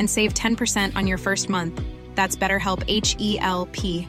and save 10% on your first month. That's BetterHelp H E L P.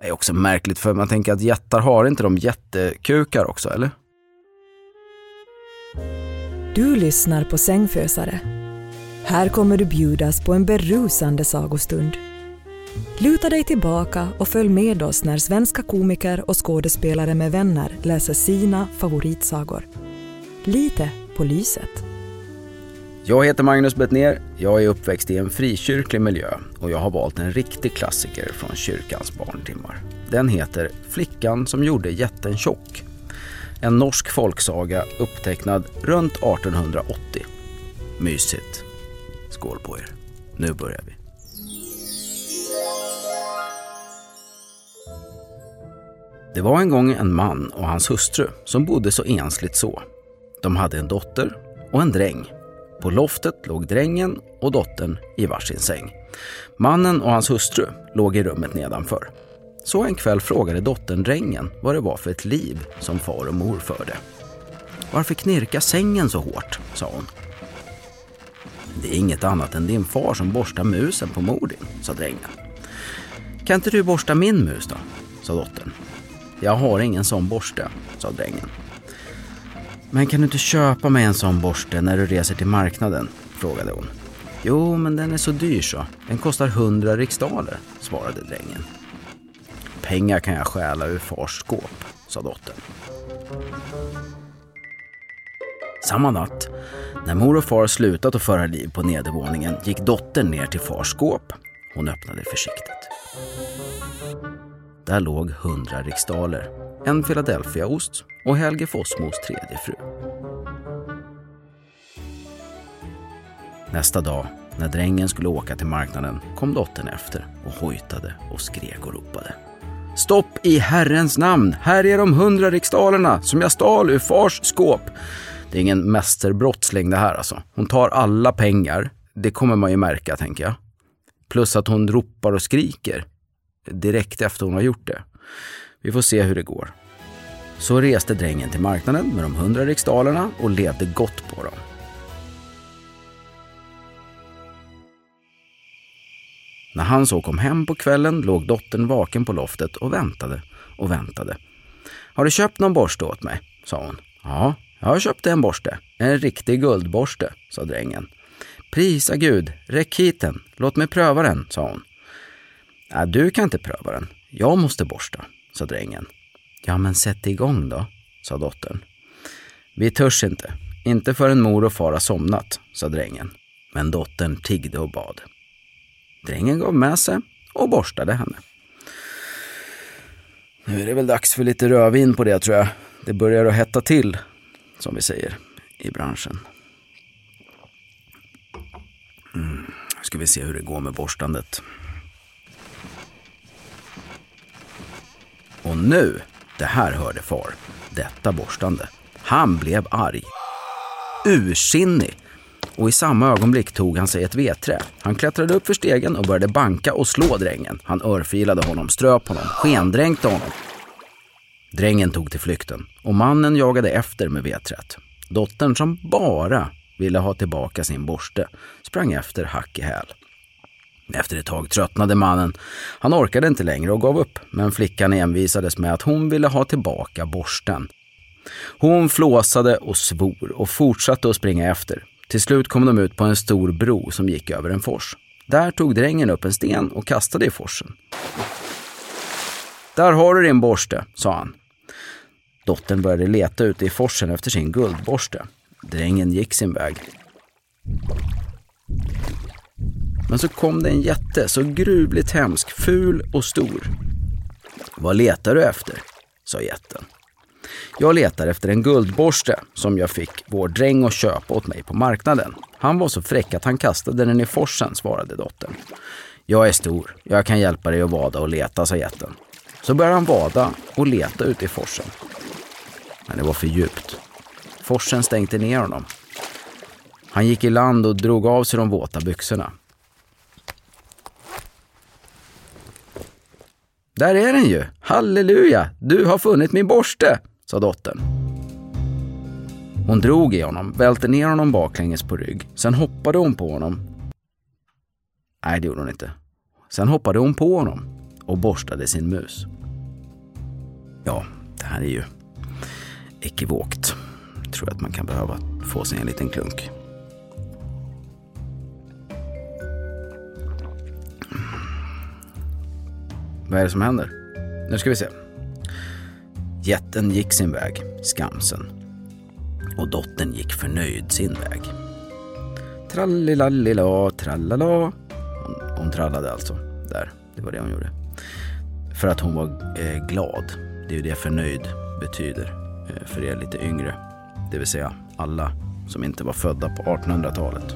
Det är också märkligt för man tänker att jättar har inte de jättekukar också, eller? Du lyssnar på Sängfösare. Här kommer du bjudas på en berusande sagostund. Luta dig tillbaka och följ med oss när svenska komiker och skådespelare med vänner läser sina favoritsagor. Lite på lyset. Jag heter Magnus Bettner, jag är uppväxt i en frikyrklig miljö och jag har valt en riktig klassiker från kyrkans barntimmar. Den heter Flickan som gjorde jätten tjock. En norsk folksaga upptecknad runt 1880. Mysigt. Skål på er. Nu börjar vi. Det var en gång en man och hans hustru som bodde så ensligt så. De hade en dotter och en dräng. På loftet låg drängen och dottern i varsin säng. Mannen och hans hustru låg i rummet nedanför. Så en kväll frågade dottern drängen vad det var för ett liv som far och mor förde. Varför knirkar sängen så hårt? sa hon. Det är inget annat än din far som borstar musen på mor din, sa drängen. Kan inte du borsta min mus då? sa dottern. Jag har ingen sån borste, sa drängen. Men kan du inte köpa mig en sån borste när du reser till marknaden? frågade hon. Jo, men den är så dyr så. Den kostar hundra riksdaler, svarade drängen. Pengar kan jag stjäla ur fars skåp, sa dottern. Samma natt, när mor och far slutat att föra liv på nedervåningen gick dottern ner till fars skåp. Hon öppnade försiktigt. Där låg hundra riksdaler, en Philadelphiaost och Helge Fossmos tredje fru. Nästa dag, när drängen skulle åka till marknaden, kom dottern efter och hojtade och skrek och ropade. Stopp i Herrens namn! Här är de hundra riksdalerna som jag stal ur fars skåp. Det är ingen mästerbrottsling det här alltså. Hon tar alla pengar. Det kommer man ju märka, tänker jag. Plus att hon ropar och skriker direkt efter hon har gjort det. Vi får se hur det går. Så reste drängen till marknaden med de hundra riksdalerna och levde gott på dem. När han så kom hem på kvällen låg dottern vaken på loftet och väntade och väntade. Har du köpt någon borste åt mig? sa hon. Ja, jag har köpt en borste. En riktig guldborste, sa drängen. Prisa Gud, räck hit den, låt mig pröva den, sa hon. Ja, du kan inte pröva den. Jag måste borsta, sa drängen. Ja, men sätt igång då, sa dottern. Vi törs inte. Inte förrän mor och far har somnat, sa drängen. Men dottern tiggde och bad. Drängen gav med sig och borstade henne. Nu är det väl dags för lite rödvin på det tror jag. Det börjar att hetta till, som vi säger i branschen. Mm. Ska vi se hur det går med borstandet. Och nu, det här hörde far, detta borstande. Han blev arg. Ursinnig. Och i samma ögonblick tog han sig ett vedträ. Han klättrade upp för stegen och började banka och slå drängen. Han örfilade honom, ströp honom, skendränkte honom. Drängen tog till flykten och mannen jagade efter med vedträet. Dottern som bara ville ha tillbaka sin borste sprang efter hack i häl. Efter ett tag tröttnade mannen. Han orkade inte längre och gav upp, men flickan envisades med att hon ville ha tillbaka borsten. Hon flåsade och svor och fortsatte att springa efter. Till slut kom de ut på en stor bro som gick över en fors. Där tog drängen upp en sten och kastade i forsen. Där har du din borste, sa han. Dottern började leta ute i forsen efter sin guldborste. Drängen gick sin väg. Men så kom det en jätte, så gruvligt hemsk, ful och stor. Vad letar du efter? sa jätten. Jag letar efter en guldborste som jag fick vår dräng att köpa åt mig på marknaden. Han var så fräck att han kastade den i forsen, svarade dottern. Jag är stor, jag kan hjälpa dig att vada och leta, sa jätten. Så började han vada och leta ute i forsen. Men det var för djupt. Forsen stängde ner honom. Han gick i land och drog av sig de våta byxorna. Där är den ju! Halleluja! Du har funnit min borste! sa dottern. Hon drog i honom, välte ner honom baklänges på rygg. Sen hoppade hon på honom. Nej, det gjorde hon inte. Sen hoppade hon på honom och borstade sin mus. Ja, det här är ju ekivokt. Tror att man kan behöva få sig en liten klunk. Vad är det som händer? Nu ska vi se. Jätten gick sin väg, skamsen. Och dottern gick förnöjd sin väg. Trallilallila, trallala. Hon, hon trallade alltså där. Det var det hon gjorde. För att hon var eh, glad. Det är ju det förnöjd betyder eh, för er lite yngre. Det vill säga alla som inte var födda på 1800-talet.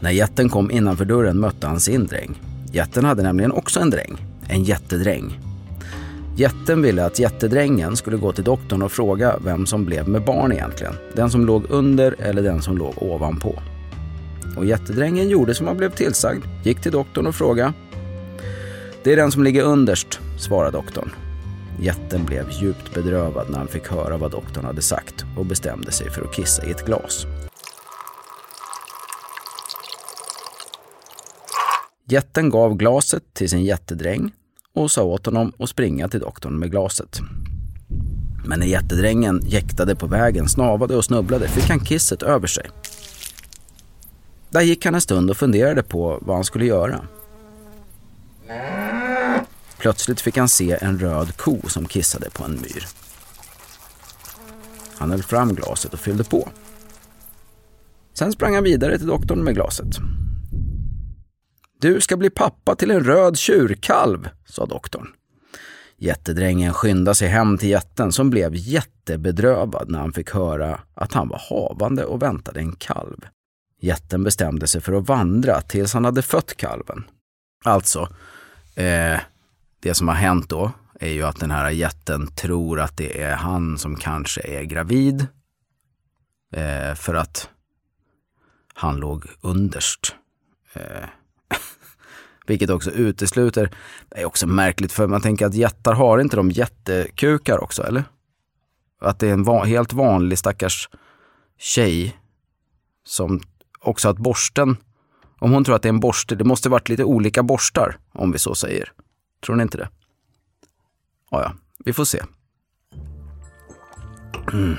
När jätten kom innanför dörren mötte han sin dräng. Jätten hade nämligen också en dräng, en jättedräng. Jätten ville att jättedrängen skulle gå till doktorn och fråga vem som blev med barn egentligen. Den som låg under eller den som låg ovanpå. Och jättedrängen gjorde som han blev tillsagd, gick till doktorn och frågade. Det är den som ligger underst, svarade doktorn. Jätten blev djupt bedrövad när han fick höra vad doktorn hade sagt och bestämde sig för att kissa i ett glas. Jätten gav glaset till sin jättedräng och sa åt honom att springa till doktorn med glaset. Men när jättedrängen jäktade på vägen, snavade och snubblade fick han kisset över sig. Där gick han en stund och funderade på vad han skulle göra. Plötsligt fick han se en röd ko som kissade på en myr. Han höll fram glaset och fyllde på. Sen sprang han vidare till doktorn med glaset. Du ska bli pappa till en röd tjurkalv, sa doktorn. Jättedrängen skyndade sig hem till jätten som blev jättebedrövad när han fick höra att han var havande och väntade en kalv. Jätten bestämde sig för att vandra tills han hade fött kalven. Alltså, eh, det som har hänt då är ju att den här jätten tror att det är han som kanske är gravid. Eh, för att han låg underst. Eh, vilket också utesluter, det är också märkligt för man tänker att jättar har inte de jättekukar också eller? Att det är en va helt vanlig stackars tjej som också att borsten, om hon tror att det är en borste, det måste varit lite olika borstar om vi så säger. Tror ni inte det? Ja, ja, vi får se. Mm.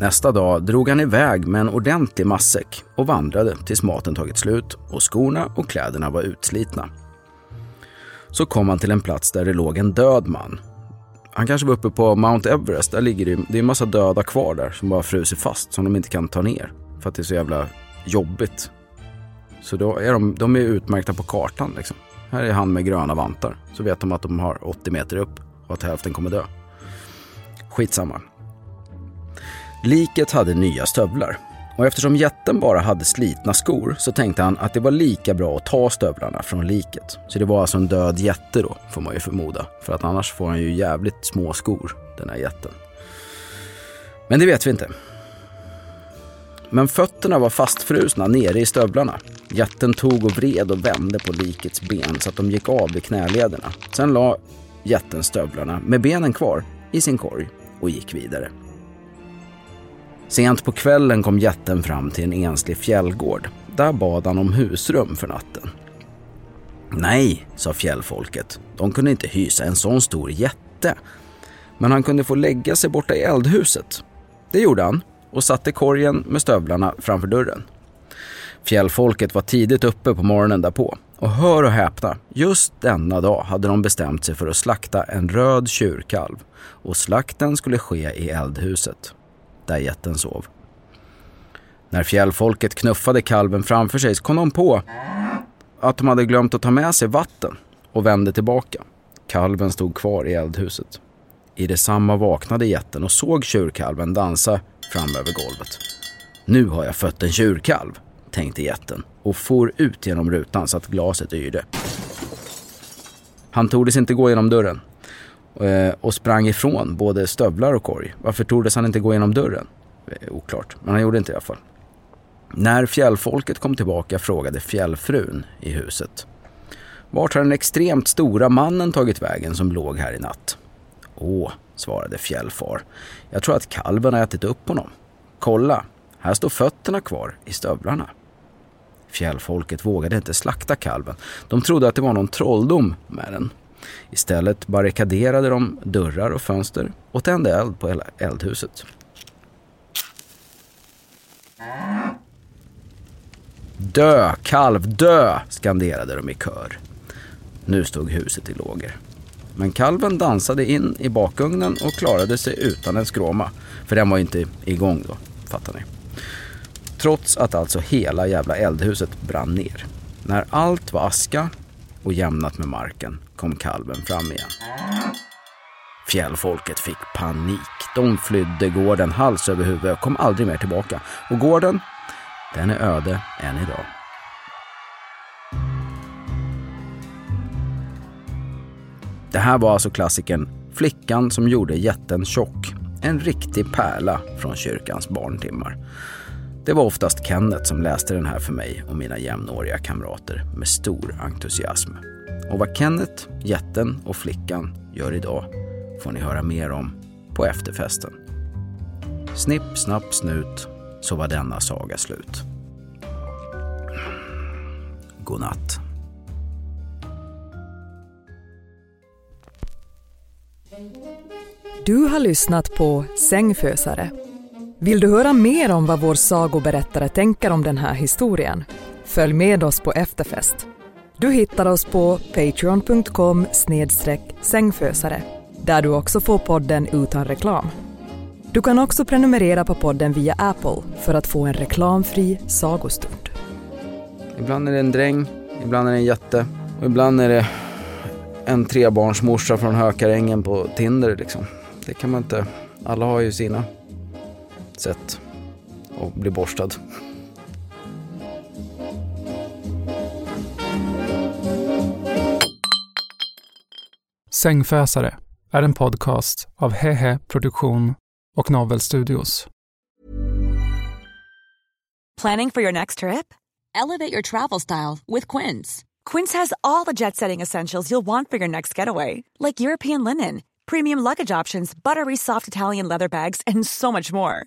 Nästa dag drog han iväg med en ordentlig matsäck och vandrade tills maten tagit slut och skorna och kläderna var utslitna. Så kom han till en plats där det låg en död man. Han kanske var uppe på Mount Everest, där ligger det, det är en massa döda kvar där som bara frusit fast som de inte kan ta ner för att det är så jävla jobbigt. Så då är de, de är utmärkta på kartan. Liksom. Här är han med gröna vantar. Så vet de att de har 80 meter upp och att hälften kommer dö. Skitsamma. Liket hade nya stövlar. Och eftersom jätten bara hade slitna skor så tänkte han att det var lika bra att ta stövlarna från liket. Så det var alltså en död jätte då, får man ju förmoda. För att annars får han ju jävligt små skor, den här jätten. Men det vet vi inte. Men fötterna var fastfrusna nere i stövlarna. Jätten tog och vred och vände på likets ben så att de gick av vid knälederna. Sen la jätten stövlarna med benen kvar i sin korg och gick vidare. Sent på kvällen kom jätten fram till en enslig fjällgård. Där bad han om husrum för natten. Nej, sa fjällfolket. De kunde inte hysa en sån stor jätte. Men han kunde få lägga sig borta i eldhuset. Det gjorde han och satte korgen med stövlarna framför dörren. Fjällfolket var tidigt uppe på morgonen därpå. Och hör och häpna, just denna dag hade de bestämt sig för att slakta en röd tjurkalv. Och slakten skulle ske i eldhuset, där jätten sov. När fjällfolket knuffade kalven framför sig så kom de på att de hade glömt att ta med sig vatten och vände tillbaka. Kalven stod kvar i eldhuset. I detsamma vaknade jätten och såg tjurkalven dansa fram över golvet. Nu har jag fött en tjurkalv, tänkte jätten och for ut genom rutan så att glaset yrde. Han tordes inte gå genom dörren Eh, och sprang ifrån både stövlar och korg. Varför tordes han inte gå genom dörren? Eh, oklart, men han gjorde inte i alla fall. När fjällfolket kom tillbaka frågade fjällfrun i huset. Vart har den extremt stora mannen tagit vägen som låg här i natt? Åh, svarade fjällfar. Jag tror att kalven har ätit upp honom. Kolla, här står fötterna kvar i stövlarna. Fjällfolket vågade inte slakta kalven. De trodde att det var någon trolldom med den. Istället barrikaderade de dörrar och fönster och tände eld på hela eldhuset. Dö, kalv, dö! skanderade de i kör. Nu stod huset i lågor. Men kalven dansade in i bakugnen och klarade sig utan en skråma. För den var inte igång då, fattar ni. Trots att alltså hela jävla eldhuset brann ner. När allt var aska och jämnat med marken kom kalven fram igen. Fjällfolket fick panik. De flydde gården hals över huvud och kom aldrig mer tillbaka. Och gården, den är öde än idag. Det här var alltså klassikern Flickan som gjorde jätten tjock. En riktig pärla från kyrkans barntimmar. Det var oftast Kenneth som läste den här för mig och mina jämnåriga kamrater med stor entusiasm. Och vad Kenneth, jätten och flickan gör idag får ni höra mer om på efterfesten. Snipp, snapp, snut så var denna saga slut. Godnatt. Du har lyssnat på Sängfösare. Vill du höra mer om vad vår sagoberättare tänker om den här historien? Följ med oss på efterfest. Du hittar oss på patreon.com sängfösare där du också får podden utan reklam. Du kan också prenumerera på podden via Apple för att få en reklamfri sagostund. Ibland är det en dräng, ibland är det en jätte och ibland är det en trebarnsmorsa från Hökarängen på Tinder liksom. Det kan man inte, alla har ju sina sätt att bli borstad. Sängfäsare är en podcast av Hehe Produktion och Novel Studios. Planning for your next trip? Elevate your travel style with Quince. Quince has all the jet-setting essentials you'll want for your next getaway, like European linen, premium luggage options, buttery soft Italian leather bags, and so much more.